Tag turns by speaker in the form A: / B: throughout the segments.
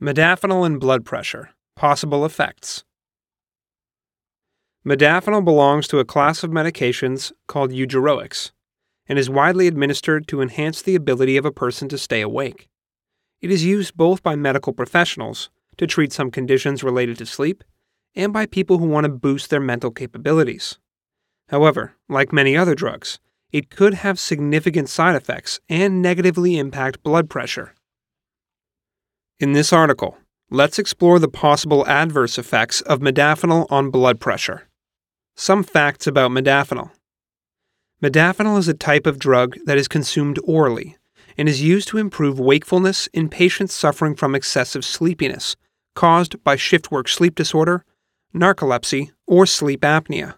A: Modafinil and blood pressure. Possible effects. Modafinil belongs to a class of medications called eugeroics and is widely administered to enhance the ability of a person to stay awake. It is used both by medical professionals to treat some conditions related to sleep and by people who want to boost their mental capabilities. However, like many other drugs, it could have significant side effects and negatively impact blood pressure. In this article, let's explore the possible adverse effects of modafinil on blood pressure. Some facts about modafinil. Modafinil is a type of drug that is consumed orally and is used to improve wakefulness in patients suffering from excessive sleepiness caused by shift work sleep disorder, narcolepsy, or sleep apnea.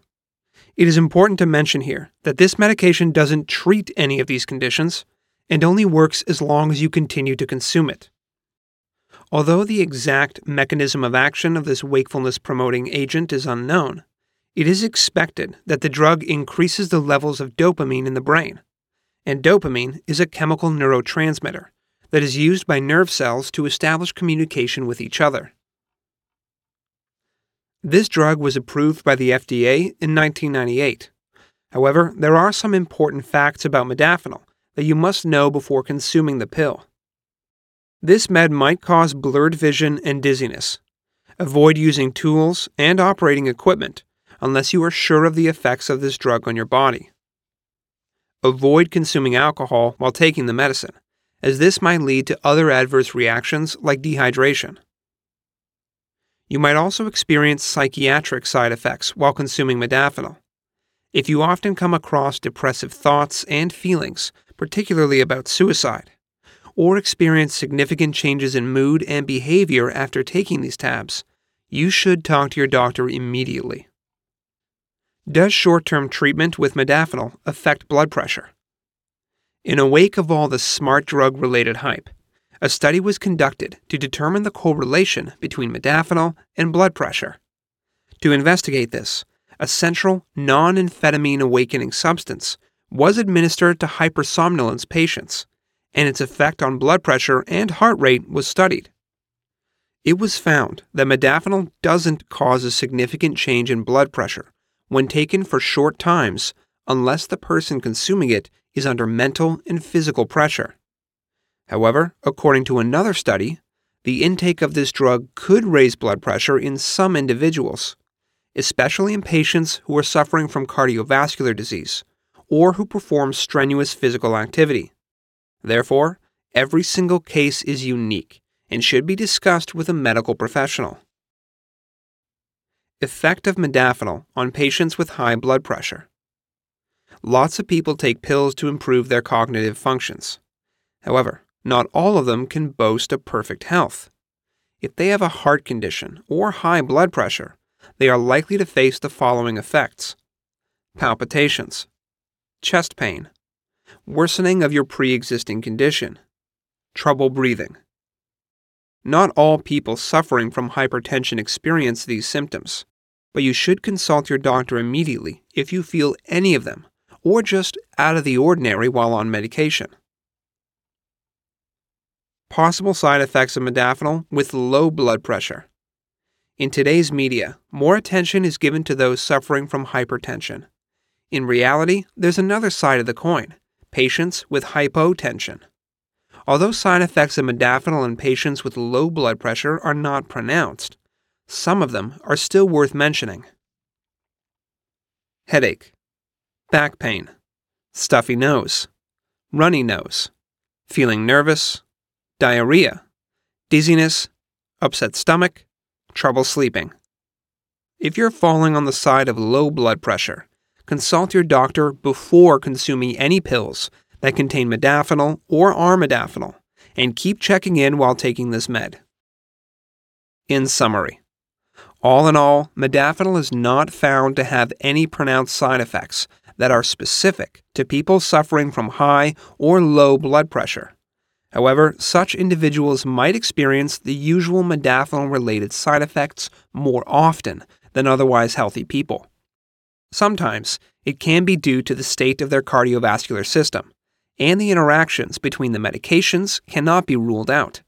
A: It is important to mention here that this medication doesn't treat any of these conditions and only works as long as you continue to consume it. Although the exact mechanism of action of this wakefulness promoting agent is unknown, it is expected that the drug increases the levels of dopamine in the brain. And dopamine is a chemical neurotransmitter that is used by nerve cells to establish communication with each other. This drug was approved by the FDA in 1998. However, there are some important facts about modafinil that you must know before consuming the pill. This med might cause blurred vision and dizziness. Avoid using tools and operating equipment unless you are sure of the effects of this drug on your body. Avoid consuming alcohol while taking the medicine, as this might lead to other adverse reactions like dehydration. You might also experience psychiatric side effects while consuming modafinil. If you often come across depressive thoughts and feelings, particularly about suicide, or experience significant changes in mood and behavior after taking these tabs, you should talk to your doctor immediately. Does short term treatment with modafinil affect blood pressure? In a wake of all the smart drug related hype, a study was conducted to determine the correlation between modafinil and blood pressure. To investigate this, a central non amphetamine awakening substance was administered to hypersomnolence patients and its effect on blood pressure and heart rate was studied. It was found that modafinil doesn't cause a significant change in blood pressure when taken for short times unless the person consuming it is under mental and physical pressure. However, according to another study, the intake of this drug could raise blood pressure in some individuals, especially in patients who are suffering from cardiovascular disease or who perform strenuous physical activity. Therefore, every single case is unique and should be discussed with a medical professional. Effect of modafinil on patients with high blood pressure. Lots of people take pills to improve their cognitive functions. However, not all of them can boast of perfect health. If they have a heart condition or high blood pressure, they are likely to face the following effects palpitations, chest pain, worsening of your pre existing condition, trouble breathing. Not all people suffering from hypertension experience these symptoms, but you should consult your doctor immediately if you feel any of them or just out of the ordinary while on medication. Possible side effects of modafinil with low blood pressure. In today's media, more attention is given to those suffering from hypertension. In reality, there's another side of the coin patients with hypotension. Although side effects of modafinil in patients with low blood pressure are not pronounced, some of them are still worth mentioning. Headache, back pain, stuffy nose, runny nose, feeling nervous, diarrhea, dizziness, upset stomach, trouble sleeping. If you're falling on the side of low blood pressure, consult your doctor before consuming any pills that contain modafinil or armodafinil, and keep checking in while taking this med. In summary, all in all, modafinil is not found to have any pronounced side effects that are specific to people suffering from high or low blood pressure. However, such individuals might experience the usual modafinil related side effects more often than otherwise healthy people. Sometimes it can be due to the state of their cardiovascular system, and the interactions between the medications cannot be ruled out.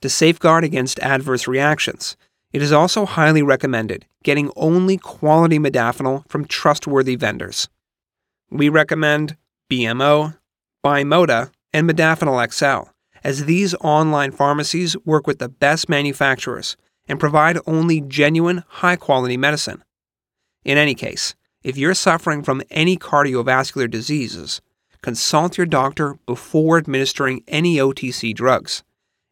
A: To safeguard against adverse reactions, it is also highly recommended getting only quality modafinil from trustworthy vendors. We recommend BMO, Bimota, and Modafinil XL, as these online pharmacies work with the best manufacturers and provide only genuine, high quality medicine. In any case, if you're suffering from any cardiovascular diseases, consult your doctor before administering any OTC drugs.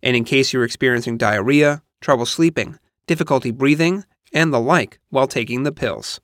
A: And in case you're experiencing diarrhea, trouble sleeping, difficulty breathing, and the like while taking the pills.